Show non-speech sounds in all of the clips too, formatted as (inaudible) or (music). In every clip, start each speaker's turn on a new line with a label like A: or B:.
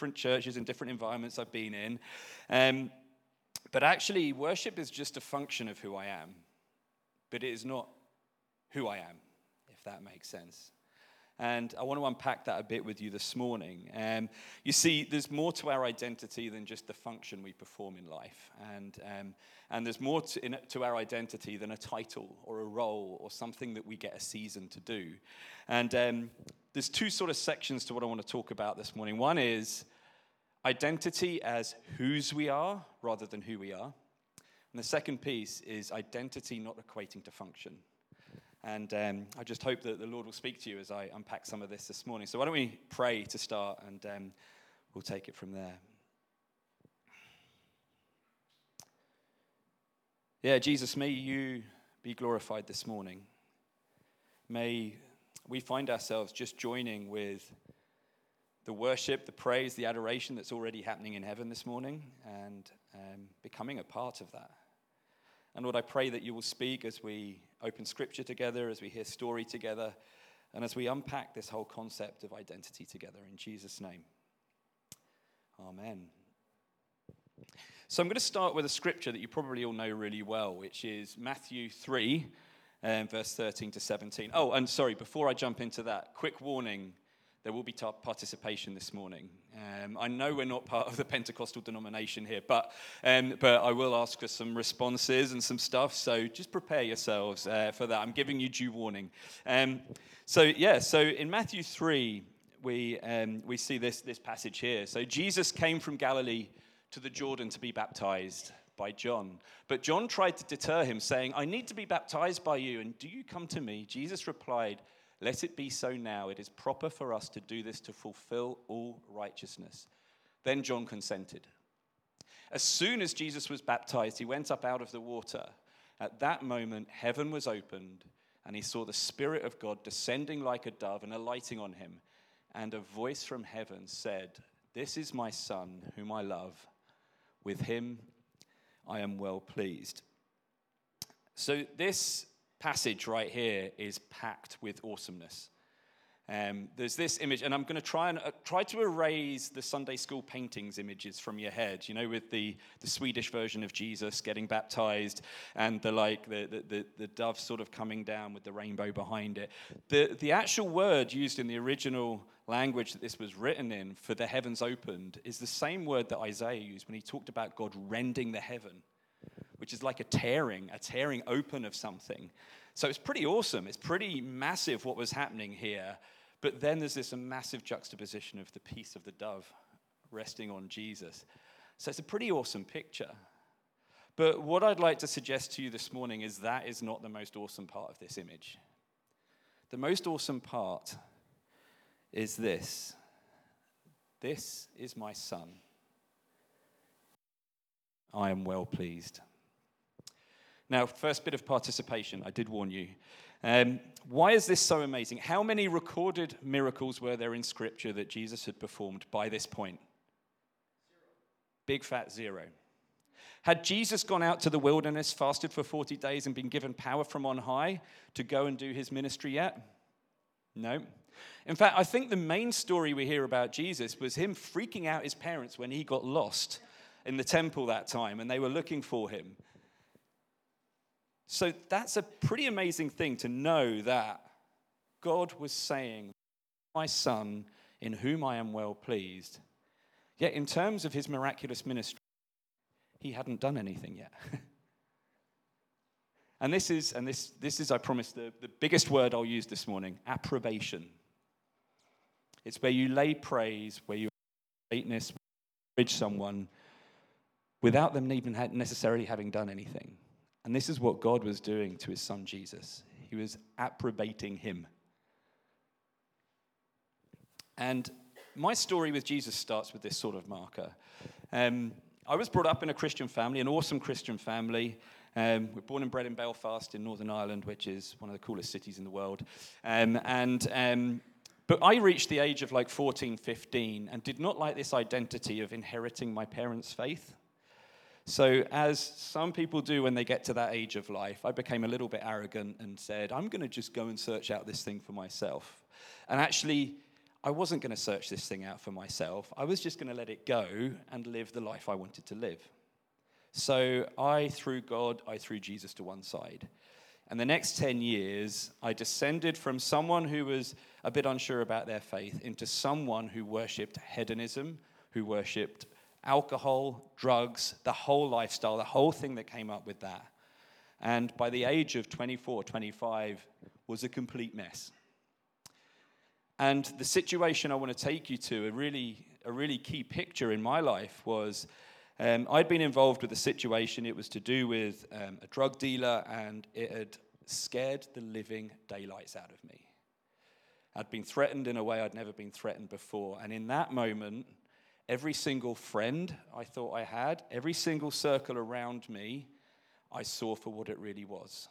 A: different churches and different environments I've been in. Um, but actually, worship is just a function of who I am, but it is not who I am, if that makes sense. And I want to unpack that a bit with you this morning. Um, you see, there's more to our identity than just the function we perform in life. And, um, and there's more to, in, to, our identity than a title or a role or something that we get a season to do. And um, there's two sort of sections to what I want to talk about this morning. One is identity as whose we are rather than who we are. And the second piece is identity not equating to function. And um, I just hope that the Lord will speak to you as I unpack some of this this morning. So, why don't we pray to start and um, we'll take it from there. Yeah, Jesus, may you be glorified this morning. May we find ourselves just joining with the worship, the praise, the adoration that's already happening in heaven this morning and um, becoming a part of that. And Lord, I pray that you will speak as we open scripture together, as we hear story together, and as we unpack this whole concept of identity together. In Jesus' name. Amen. So I'm going to start with a scripture that you probably all know really well, which is Matthew 3, um, verse 13 to 17. Oh, and sorry, before I jump into that, quick warning there will be participation this morning. Um, I know we're not part of the Pentecostal denomination here, but, um, but I will ask for some responses and some stuff, so just prepare yourselves uh, for that. I'm giving you due warning. Um, so, yeah, so in Matthew 3, we, um, we see this, this passage here. So, Jesus came from Galilee to the Jordan to be baptized by John. But John tried to deter him, saying, I need to be baptized by you, and do you come to me? Jesus replied, let it be so now. It is proper for us to do this to fulfill all righteousness. Then John consented. As soon as Jesus was baptized, he went up out of the water. At that moment, heaven was opened, and he saw the Spirit of God descending like a dove and alighting on him. And a voice from heaven said, This is my Son, whom I love. With him I am well pleased. So, this passage right here is packed with awesomeness. Um, there's this image, and I'm going to try and uh, try to erase the Sunday school paintings images from your head. You know, with the, the Swedish version of Jesus getting baptized, and the like the, the, the, the dove sort of coming down with the rainbow behind it. The the actual word used in the original language that this was written in for the heavens opened is the same word that Isaiah used when he talked about God rending the heaven which is like a tearing, a tearing open of something. So it's pretty awesome. It's pretty massive what was happening here. But then there's this massive juxtaposition of the peace of the dove resting on Jesus. So it's a pretty awesome picture. But what I'd like to suggest to you this morning is that is not the most awesome part of this image. The most awesome part is this This is my son. I am well pleased. Now, first bit of participation, I did warn you. Um, why is this so amazing? How many recorded miracles were there in Scripture that Jesus had performed by this point? Big fat zero. Had Jesus gone out to the wilderness, fasted for 40 days, and been given power from on high to go and do his ministry yet? No. In fact, I think the main story we hear about Jesus was him freaking out his parents when he got lost in the temple that time and they were looking for him. So that's a pretty amazing thing to know that God was saying, My son, in whom I am well pleased. Yet, in terms of his miraculous ministry, he hadn't done anything yet. (laughs) and this is, and this, this is, I promise, the, the biggest word I'll use this morning approbation. It's where you lay praise, where you greatness, encourage someone without them even necessarily having done anything. And this is what God was doing to his son Jesus. He was approbating him. And my story with Jesus starts with this sort of marker. Um, I was brought up in a Christian family, an awesome Christian family. Um, we're born and bred in Belfast in Northern Ireland, which is one of the coolest cities in the world. Um, and um, but I reached the age of like 14, 15, and did not like this identity of inheriting my parents' faith. So, as some people do when they get to that age of life, I became a little bit arrogant and said, I'm going to just go and search out this thing for myself. And actually, I wasn't going to search this thing out for myself. I was just going to let it go and live the life I wanted to live. So I threw God, I threw Jesus to one side. And the next 10 years, I descended from someone who was a bit unsure about their faith into someone who worshipped hedonism, who worshipped alcohol, drugs, the whole lifestyle, the whole thing that came up with that. And by the age of 24, 25, was a complete mess. And the situation I want to take you to, a really, a really key picture in my life, was um, I'd been involved with a situation. It was to do with um, a drug dealer, and it had scared the living daylights out of me. I'd been threatened in a way I'd never been threatened before. And in that moment, every single friend I thought I had, every single circle around me, I saw for what it really was,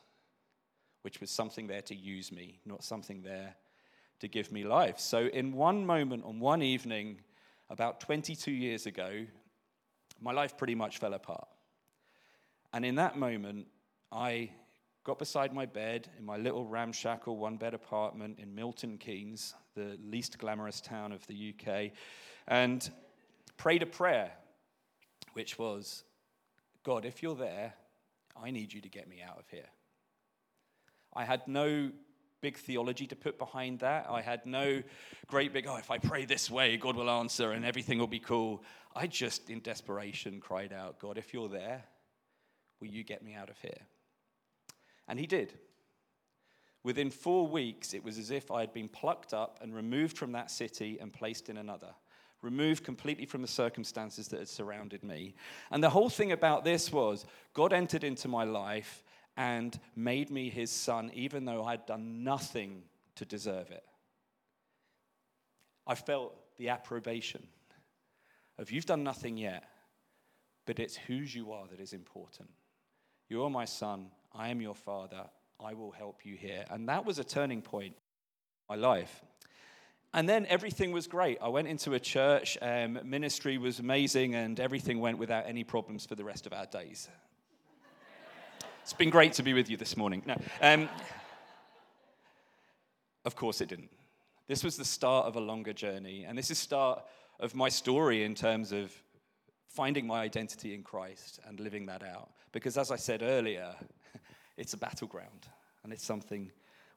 A: which was something there to use me, not something there to give me life. So, in one moment, on one evening, about 22 years ago, my life pretty much fell apart. And in that moment, I got beside my bed in my little ramshackle one bed apartment in Milton Keynes, the least glamorous town of the UK, and prayed a prayer, which was God, if you're there, I need you to get me out of here. I had no big theology to put behind that. I had no great big, oh, if I pray this way, God will answer and everything will be cool. I just, in desperation, cried out, God, if you're there, will you get me out of here? And He did. Within four weeks, it was as if I had been plucked up and removed from that city and placed in another, removed completely from the circumstances that had surrounded me. And the whole thing about this was God entered into my life and made me his son, even though I had done nothing to deserve it. I felt the approbation of you've done nothing yet, but it's whose you are that is important. You are my son, I am your father, I will help you here. And that was a turning point in my life. And then everything was great. I went into a church, um, ministry was amazing, and everything went without any problems for the rest of our days. It's been great to be with you this morning. No, um, of course it didn't. This was the start of a longer journey, and this is start of my story in terms of finding my identity in Christ and living that out. Because as I said earlier, (laughs) it's a battleground, and it's something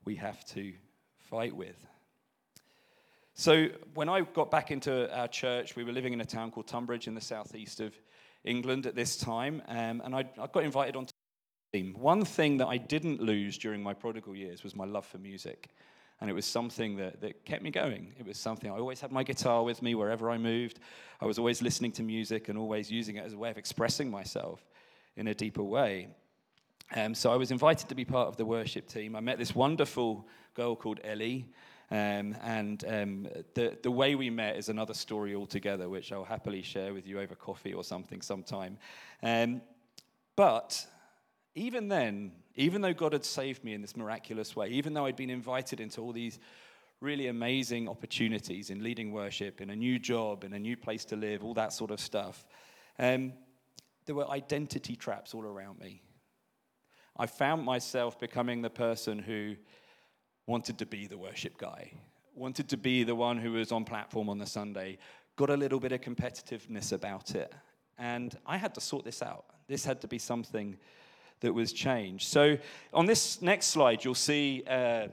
A: we have to fight with. So when I got back into our church, we were living in a town called Tunbridge in the southeast of England at this time, um, and I, I got invited onto the team. one thing that I didn't lose during my prodigal years was my love for music. And it was something that, that kept me going. It was something I always had my guitar with me wherever I moved. I was always listening to music and always using it as a way of expressing myself in a deeper way. Um, so I was invited to be part of the worship team. I met this wonderful girl called Ellie. Um, and um, the, the way we met is another story altogether, which I'll happily share with you over coffee or something sometime. Um, but even then, even though God had saved me in this miraculous way, even though I'd been invited into all these really amazing opportunities in leading worship, in a new job, in a new place to live, all that sort of stuff, um, there were identity traps all around me. I found myself becoming the person who wanted to be the worship guy, wanted to be the one who was on platform on the Sunday, got a little bit of competitiveness about it. And I had to sort this out. This had to be something that was changed. So on this next slide, you'll see uh,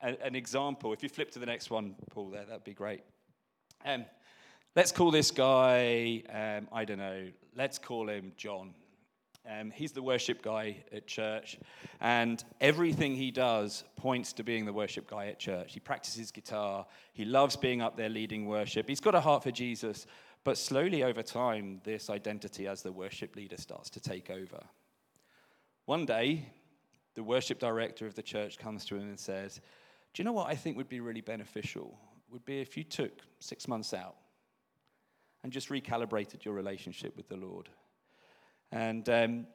A: an example. If you flip to the next one, Paul, there, that'd be great. Um, let's call this guy, um, I don't know, let's call him John. Um, he's the worship guy at church, and everything he does points to being the worship guy at church. He practices guitar, he loves being up there leading worship. He's got a heart for Jesus, but slowly over time, this identity as the worship leader starts to take over. One day, the worship director of the church comes to him and says, Do you know what I think would be really beneficial? Would be if you took six months out and just recalibrated your relationship with the Lord. And um,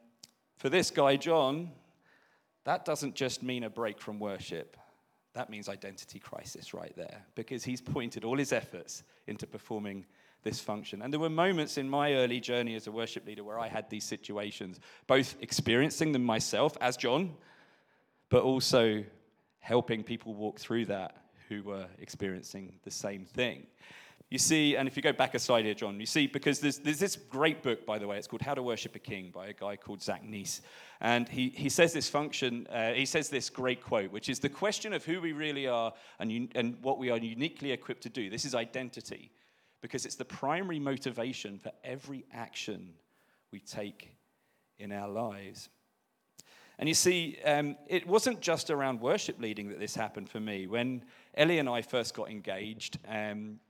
A: for this guy, John, that doesn't just mean a break from worship. That means identity crisis right there because he's pointed all his efforts into performing this function. And there were moments in my early journey as a worship leader where I had these situations, both experiencing them myself as John, but also helping people walk through that who were experiencing the same thing. You see, and if you go back a slide here, John, you see, because there's, there's this great book, by the way, it's called How to Worship a King by a guy called Zach Neese. And he, he says this function, uh, he says this great quote, which is the question of who we really are and, and what we are uniquely equipped to do. This is identity, because it's the primary motivation for every action we take in our lives. And you see, um, it wasn't just around worship leading that this happened for me. When Ellie and I first got engaged, um,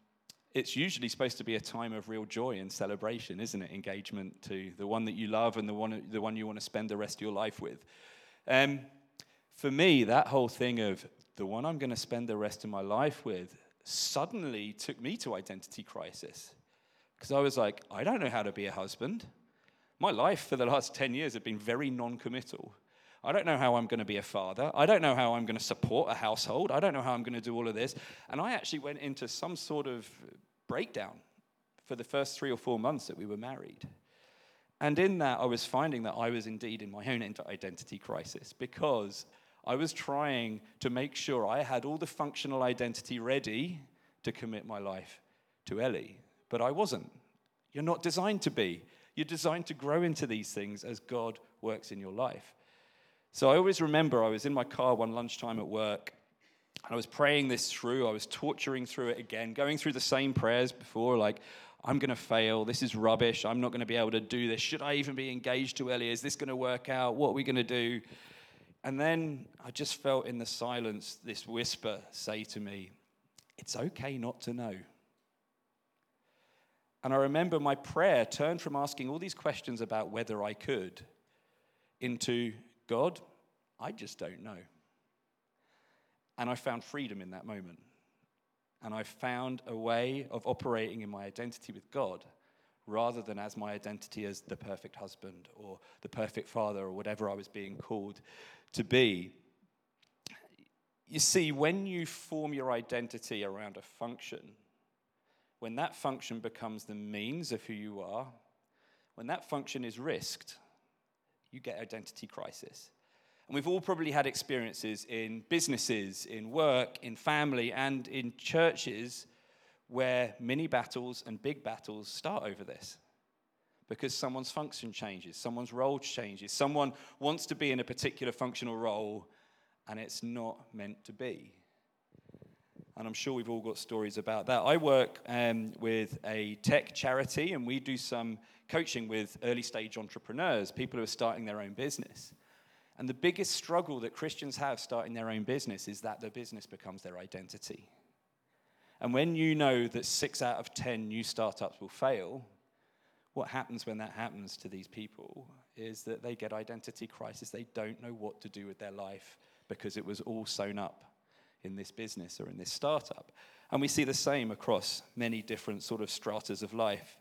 A: it's usually supposed to be a time of real joy and celebration, isn't it? Engagement to the one that you love and the one, the one you want to spend the rest of your life with. Um, for me, that whole thing of the one I'm going to spend the rest of my life with suddenly took me to identity crisis. Because I was like, I don't know how to be a husband. My life for the last 10 years had been very non committal. I don't know how I'm going to be a father. I don't know how I'm going to support a household. I don't know how I'm going to do all of this. And I actually went into some sort of breakdown for the first three or four months that we were married. And in that, I was finding that I was indeed in my own identity crisis because I was trying to make sure I had all the functional identity ready to commit my life to Ellie. But I wasn't. You're not designed to be. You're designed to grow into these things as God works in your life. So I always remember I was in my car one lunchtime at work I was praying this through. I was torturing through it again, going through the same prayers before, like, I'm going to fail. This is rubbish. I'm not going to be able to do this. Should I even be engaged to Ellie? Is this going to work out? What are we going to do? And then I just felt in the silence this whisper say to me, It's okay not to know. And I remember my prayer turned from asking all these questions about whether I could into God, I just don't know. And I found freedom in that moment. And I found a way of operating in my identity with God rather than as my identity as the perfect husband or the perfect father or whatever I was being called to be. You see, when you form your identity around a function, when that function becomes the means of who you are, when that function is risked, you get identity crisis. And we've all probably had experiences in businesses, in work, in family, and in churches where mini battles and big battles start over this. Because someone's function changes, someone's role changes, someone wants to be in a particular functional role, and it's not meant to be. And I'm sure we've all got stories about that. I work um, with a tech charity, and we do some coaching with early stage entrepreneurs, people who are starting their own business. And the biggest struggle that Christians have starting their own business is that their business becomes their identity. And when you know that six out of 10 new startups will fail, what happens when that happens to these people is that they get identity crisis. They don't know what to do with their life because it was all sewn up in this business or in this startup. And we see the same across many different sort of stratas of life.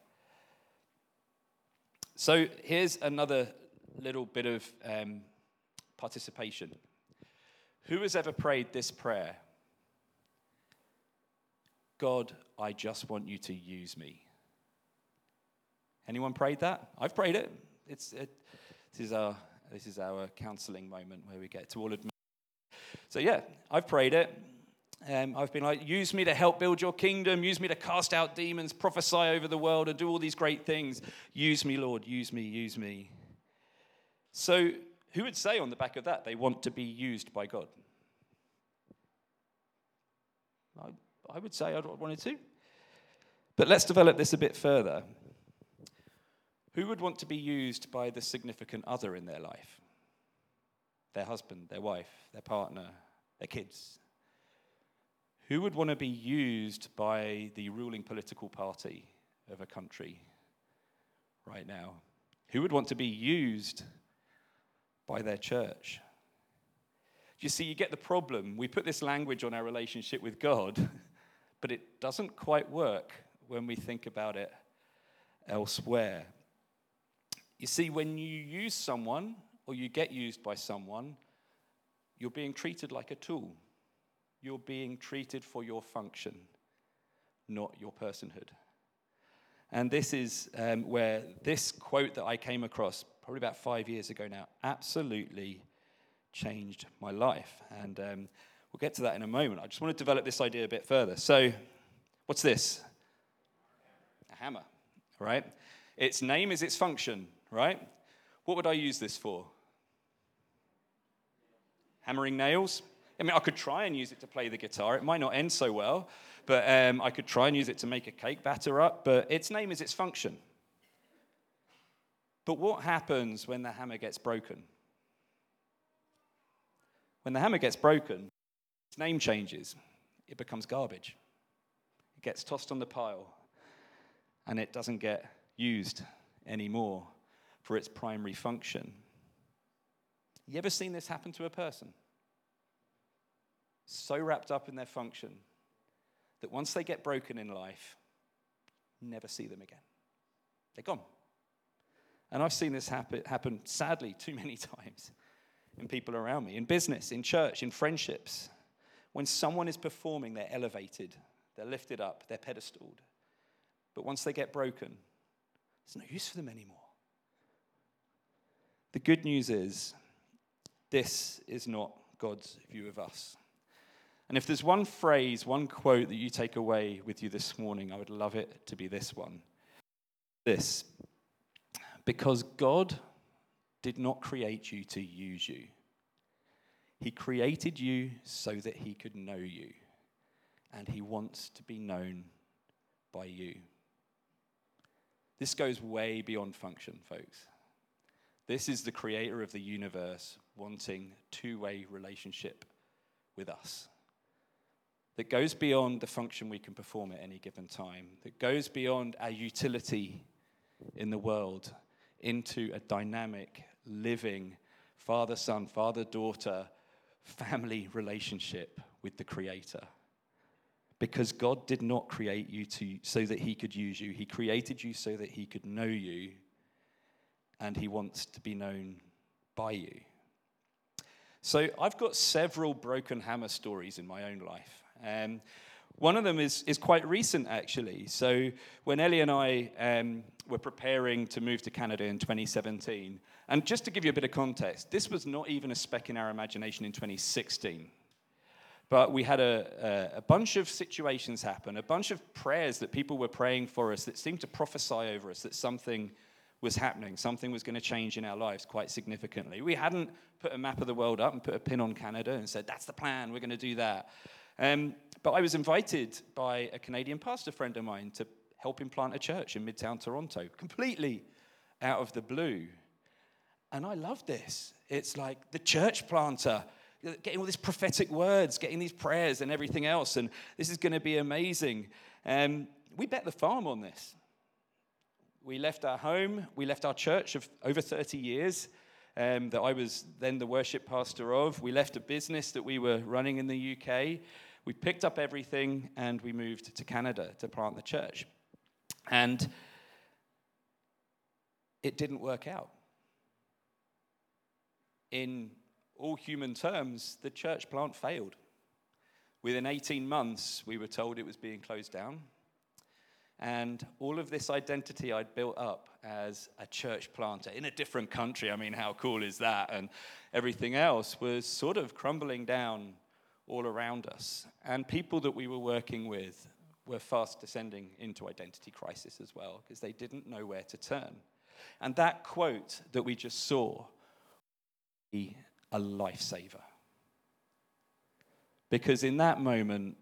A: So here's another little bit of um, participation. Who has ever prayed this prayer? God, I just want you to use me. Anyone prayed that? I've prayed it. It's, it, this, is our, this is our counseling moment where we get to all admit. So, yeah, I've prayed it. Um, I've been like, use me to help build your kingdom. Use me to cast out demons, prophesy over the world, and do all these great things. Use me, Lord. Use me, use me. So, who would say on the back of that they want to be used by God? I, I would say I'd wanted to. But let's develop this a bit further. Who would want to be used by the significant other in their life? Their husband, their wife, their partner, their kids. Who would want to be used by the ruling political party of a country right now? Who would want to be used by their church. You see, you get the problem. We put this language on our relationship with God, (laughs) but it doesn't quite work when we think about it elsewhere. You see, when you use someone or you get used by someone, you're being treated like a tool. You're being treated for your function, not your personhood. And this is um, where this quote that I came across probably about five years ago now absolutely changed my life. And um, We'll get to that in a moment. I just want to develop this idea a bit further. So, what's this? A hammer, right? Its name is its function, right? What would I use this for? Hammering nails? I mean, I could try and use it to play the guitar. It might not end so well, but um, I could try and use it to make a cake batter up, but its name is its function. But what happens when the hammer gets broken? When the hammer gets broken, its name changes. It becomes garbage. It gets tossed on the pile, and it doesn't get used anymore for its primary function. You ever seen this happen to a person? So wrapped up in their function that once they get broken in life, never see them again. They're gone. And I've seen this happen, happen sadly too many (laughs) times in people around me, in business, in church, in friendships. When someone is performing, they're elevated, they're lifted up, they're pedestaled. But once they get broken, there's no use for them anymore. The good news is, this is not God's view of us. And if there's one phrase, one quote that you take away with you this morning, I would love it to be this one. This because God did not create you to use you, He created you so that He could know you, and He wants to be known by you. This goes way beyond function, folks. This is the creator of the universe wanting two way relationship with us. That goes beyond the function we can perform at any given time, that goes beyond our utility in the world into a dynamic, living father son, father daughter, family relationship with the Creator. Because God did not create you to, so that He could use you, He created you so that He could know you, and He wants to be known by you. So I've got several broken hammer stories in my own life. Um, one of them is, is quite recent, actually. So, when Ellie and I um, were preparing to move to Canada in 2017, and just to give you a bit of context, this was not even a speck in our imagination in 2016. But we had a, a, a bunch of situations happen, a bunch of prayers that people were praying for us that seemed to prophesy over us that something was happening, something was going to change in our lives quite significantly. We hadn't put a map of the world up and put a pin on Canada and said, that's the plan, we're going to do that. Um, but I was invited by a Canadian pastor friend of mine to help him plant a church in Midtown Toronto, completely out of the blue. And I love this. It's like the church planter, getting all these prophetic words, getting these prayers and everything else. And this is going to be amazing. Um, we bet the farm on this. We left our home, we left our church of over 30 years. Um, that I was then the worship pastor of. We left a business that we were running in the UK. We picked up everything and we moved to Canada to plant the church. And it didn't work out. In all human terms, the church plant failed. Within 18 months, we were told it was being closed down. And all of this identity I'd built up as a church planter in a different country, I mean, how cool is that? And everything else was sort of crumbling down all around us. And people that we were working with were fast descending into identity crisis as well because they didn't know where to turn. And that quote that we just saw be a lifesaver. Because in that moment,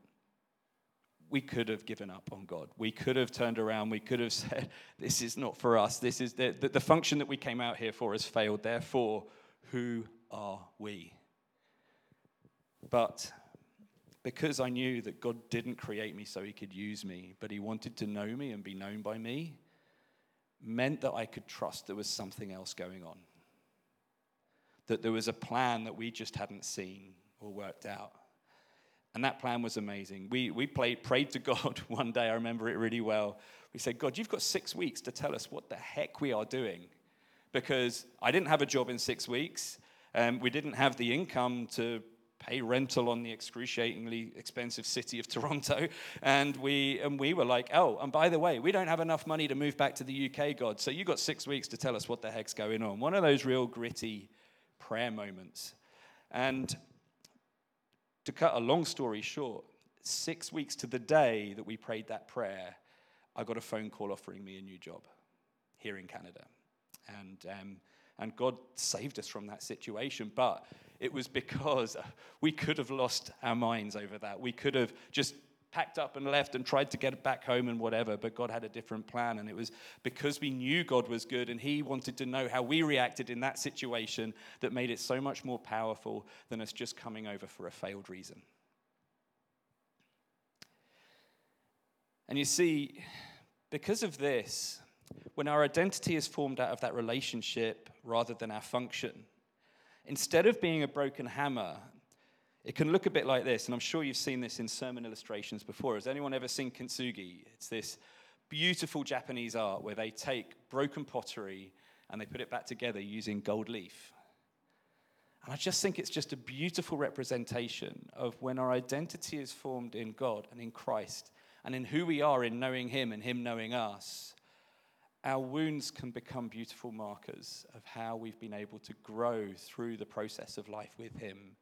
A: we could have given up on God. We could have turned around. We could have (laughs) said, This is not for us. This is the, the, the function that we came out here for has failed. Therefore, who are we? But because I knew that God didn't create me so he could use me, but he wanted to know me and be known by me, meant that I could trust there was something else going on. That there was a plan that we just hadn't seen or worked out. And that plan was amazing. We, we played, prayed to God (laughs) one day, I remember it really well. We said, God, you've got six weeks to tell us what the heck we are doing. Because I didn't have a job in six weeks. Um, we didn't have the income to pay rental on the excruciatingly expensive city of (laughs) Toronto. And we, and we were like, oh, and by the way, we don't have enough money to move back to the UK, God. So you've got six weeks to tell us what the heck's going on. One of those real gritty prayer moments. And to cut a long story short, six weeks to the day that we prayed that prayer, I got a phone call offering me a new job here in Canada. And, um, and God saved us from that situation. But it was because we could have lost our minds over that. We could have just packed up and left and tried to get back home and whatever, but God had a different plan. And it was because we knew God was good and He wanted to know how we reacted in that situation that made it so much more powerful than us just coming over for a failed reason. And you see, because of this, when our identity is formed out of that relationship rather than our function, instead of being a broken hammer it can look a bit like this, and I'm sure you've seen this in sermon illustrations before. Has anyone ever seen kintsugi? It's this beautiful Japanese art where they take broken pottery and they put it back together using gold leaf. And I just think it's just a beautiful representation of when our identity is formed in God and in Christ and in who we are in knowing Him and Him knowing us. Our wounds can become beautiful markers of how we've been able to grow through the process of life with Him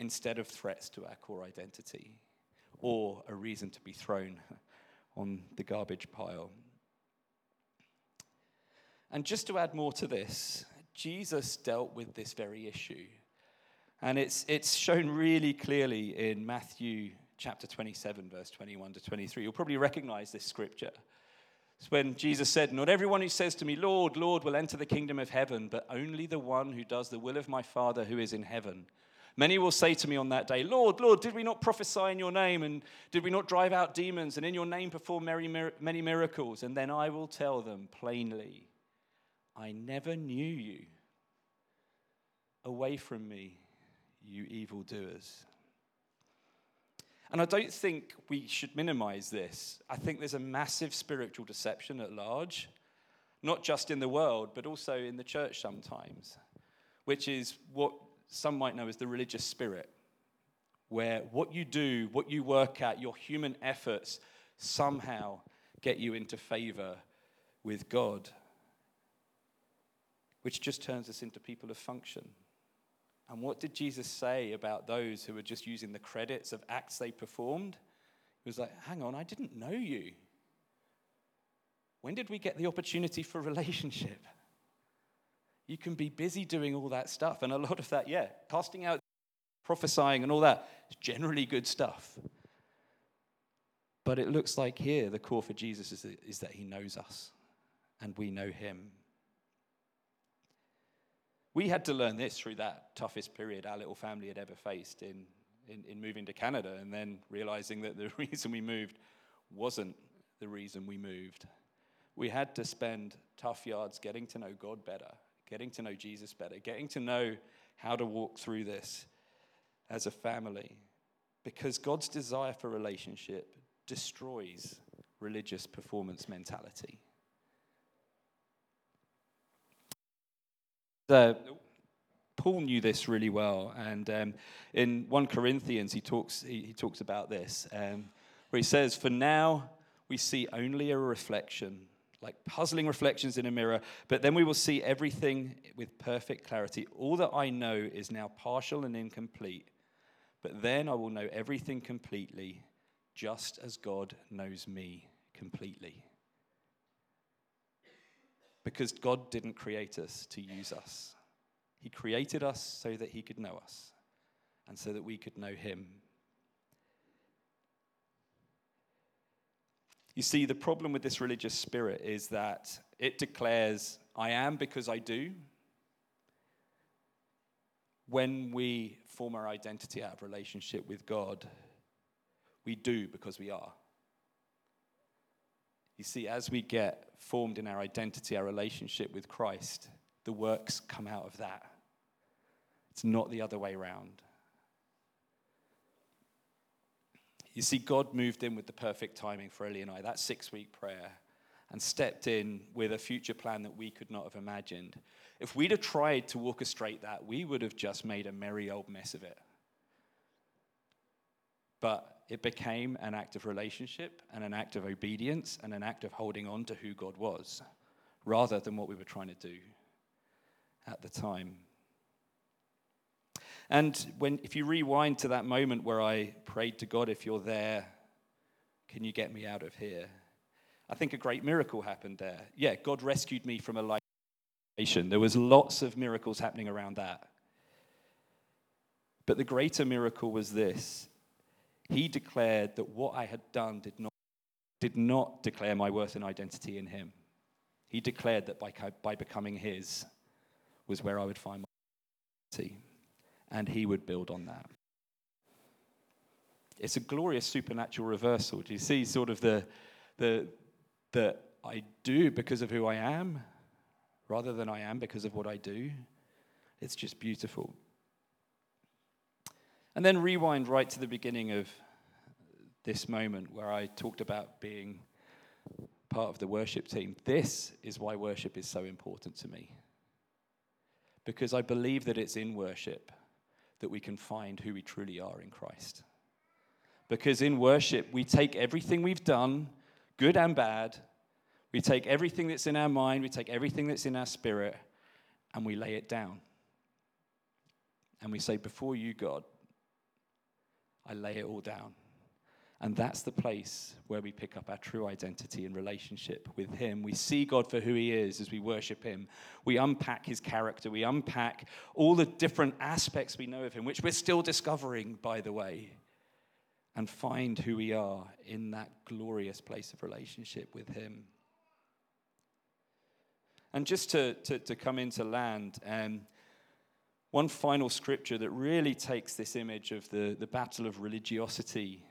A: instead of threats to our core identity or a reason to be thrown (laughs) on the garbage pile. And just to add more to this, Jesus dealt with this very issue. And it's, it's shown really clearly in Matthew chapter 27, verse 21 to 23. You'll probably recognize this scripture. It's when Jesus said, Not everyone who says to me, Lord, Lord, will enter the kingdom of heaven, but only the one who does the will of my Father who is in heaven. Many will say to me on that day, Lord, Lord, did we not prophesy in your name? And did we not drive out demons? And in your name perform many miracles? And then I will tell them plainly, I never knew you. Away from me, you evildoers. And I don't think we should minimize this. I think there's a massive spiritual deception at large, not just in the world, but also in the church sometimes, which is what some might know as the religious spirit, where what you do, what you work at, your human efforts somehow get you into favor with God, which just turns us into people of function. And what did Jesus say about those who were just using the credits of acts they performed? He was like, hang on, I didn't know you. When did we get the opportunity for relationship? You can be busy doing all that stuff. And a lot of that, yeah, casting out, prophesying, and all that is generally good stuff. But it looks like here the core for Jesus is, is that he knows us and we know him. We had to learn this through that toughest period our little family had ever faced in, in, in moving to Canada and then realizing that the (laughs) reason we moved wasn't the reason we moved. We had to spend tough yards getting to know God better getting to know Jesus better, getting to know how to walk through this as a family. Because God's desire for relationship destroys religious performance mentality. Paul knew this really well, and um, in 1 Corinthians, he talks, he, he talks about this, um, where he says, For now we see only a reflection like puzzling reflections in a mirror, but then we will see everything with perfect clarity. All that I know is now partial and incomplete, but then I will know everything completely, just as God knows me completely. Because God didn't create us to use us, He created us so that He could know us and so that we could know Him. You see, the problem with this religious spirit is that it declares, I am because I do. When we form our identity out of relationship with God, we do because we are. You see, as we get formed in our identity, our relationship with Christ, the works come out of that. It's not the other way around. You see, God moved in with the perfect timing for Ellie and I, that six week prayer, and stepped in with a future plan that we could not have imagined. If we'd have tried to orchestrate that, we would have just made a merry old mess of it. But it became an act of relationship and an act of obedience and an act of holding on to who God was rather than what we were trying to do at the time. And when, if you rewind to that moment where I prayed to God, if you're there, can you get me out of here? I think a great miracle happened there. Yeah, God rescued me from a life. There was lots of miracles happening around that. But the greater miracle was this. He declared that what I had done did not, did not declare my worth and identity in him. He declared that by, by becoming his was where I would find my identity and he would build on that. It's a glorious supernatural reversal. Do you see sort of the, the, that I do because of who I am rather than I am because of what I do? It's just beautiful. And then rewind right to the beginning of this moment where I talked about being part of the worship team. This is why worship is so important to me. Because I believe that it's in worship that we can find who we truly are in Christ. Because in worship, we take everything we've done, good and bad, we take everything that's in our mind, we take everything that's in our spirit, and we lay it down. And we say, Before you, God, I lay it all down. And that's the place where we pick up our true identity and relationship with Him. We see God for who He is as we worship Him. We unpack His character. We unpack all the different aspects we know of Him, which we're still discovering, by the way, and find who we are in that glorious place of relationship with Him. And just to, to, to come into land, um, one final scripture that really takes this image of the, the battle of religiosity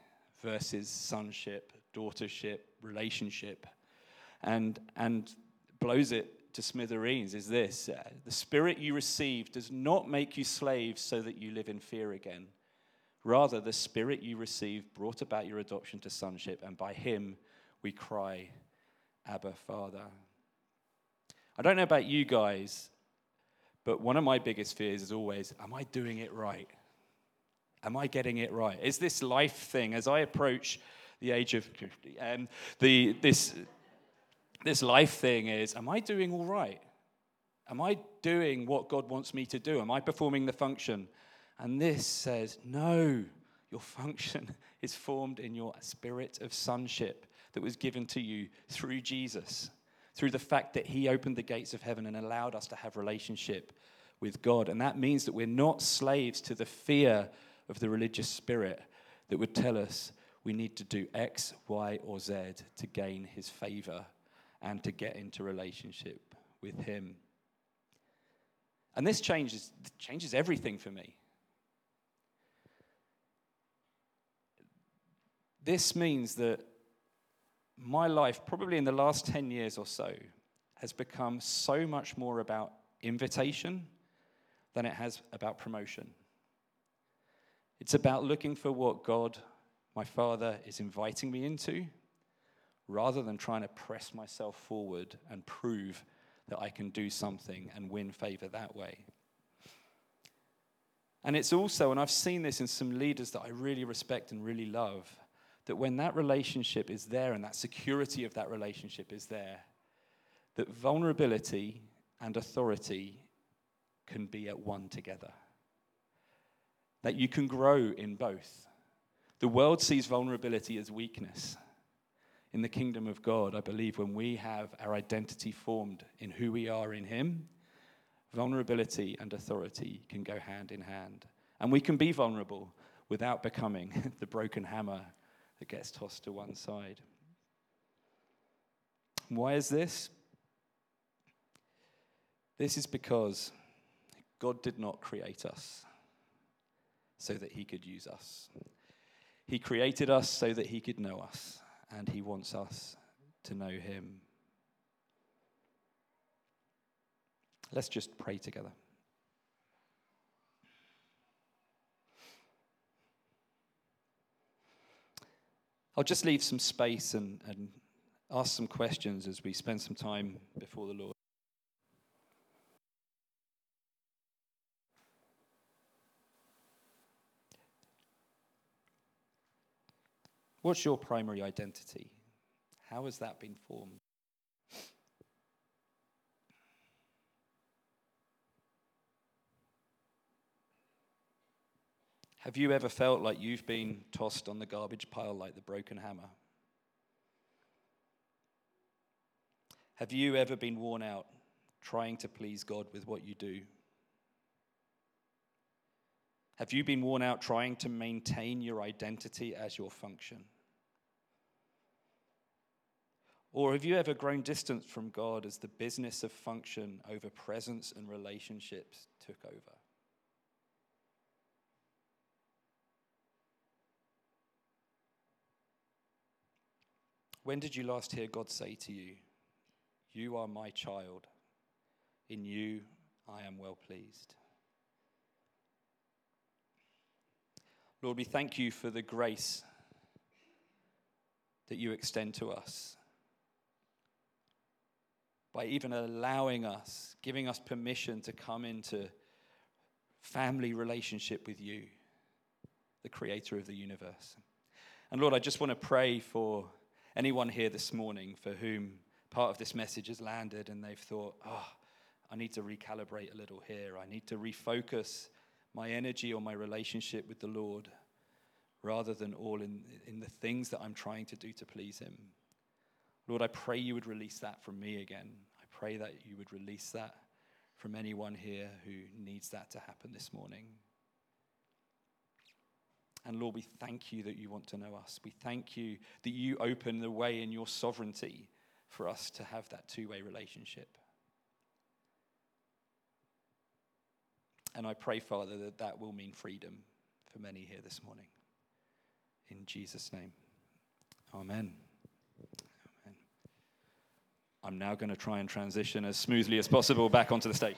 A: versus sonship, daughtership, relationship, and, and blows it to smithereens is this uh, The spirit you receive does not make you slaves so that you live in fear again. Rather, the spirit you receive brought about your adoption to sonship, and by him we cry, Abba, Father. I don't know about you guys, but one of my biggest fears is always, Am I doing it right? Am I getting it right? Is this life thing, as I approach the age of um, the, this, this life thing, is am I doing all right? Am I doing what God wants me to do? Am I performing the function? And this says, no, your function (laughs) is formed in your spirit of sonship that was given to you through Jesus, through the fact that He opened the gates of heaven and allowed us to have relationship with God. And that means that we're not slaves to the fear of the religious spirit that would tell us we need to do X, Y, or Z to gain his favor and to get into relationship with him. And this changes, changes everything for me. This means that my life, probably in the last 10 years or so, has become so much more about invitation than it has about promotion. It's about looking for what God, my Father, is inviting me into rather than trying to press myself forward and prove that I can do something and win favor that way. And it's also, and I've seen this in some leaders that I really respect and really love, that when that relationship is there and that security of that relationship is there, that vulnerability and authority can be at one together that you can grow in both. The world sees vulnerability as weakness. In the kingdom of God, I believe when we have our identity formed in who we are in Him, vulnerability and authority can go hand in hand. And we can be vulnerable without becoming (laughs) the broken hammer that gets tossed to one side. Why is this? This is because God did not create us so that he could use us. He created us so that he could know us, and he wants us to know him. Let's just pray together. I'll just leave some space and, and ask some questions as we spend some time before the Lord. What's your primary identity? How has that been formed? Have you ever felt like you've been tossed on the garbage pile like the broken hammer? Have you ever been worn out trying to please God with what you do? Have you been worn out trying to maintain your identity as your function? Or have you ever grown distant from God as the business of function over presence and relationships took over? When did you last hear God say to you, You are my child, in you I am well pleased? Lord, we thank you for the grace that you extend to us by even allowing us, giving us permission to come into family relationship with you, the creator of the universe. And Lord, I just want to pray for anyone here this morning for whom part of this message has landed and they've thought, oh, I need to recalibrate a little here. I need to refocus my energy on my relationship with the Lord rather than all in, in the things that I'm trying to do to please Him. Lord, I pray you would release that from me again. I pray that you would release that from anyone here who needs that to happen this morning. And Lord, we thank you that you want to know us. We thank you that you open the way in your sovereignty for us to have that two way relationship. And I pray, Father, that that will mean freedom for many here this morning. In Jesus' name, amen. amen. I'm now going to try and transition as smoothly as possible back onto the stage.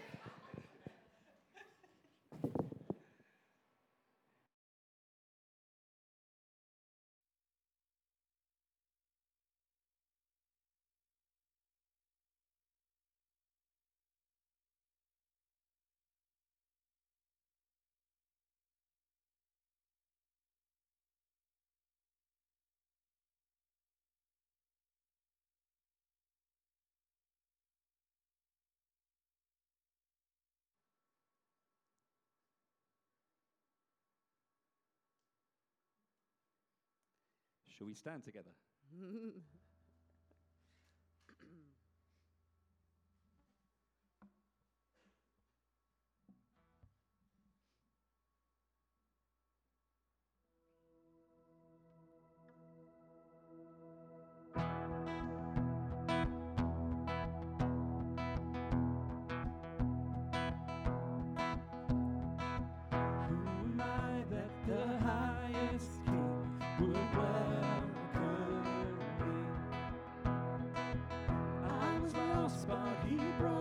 A: Shall we stand together? (laughs)
B: broad.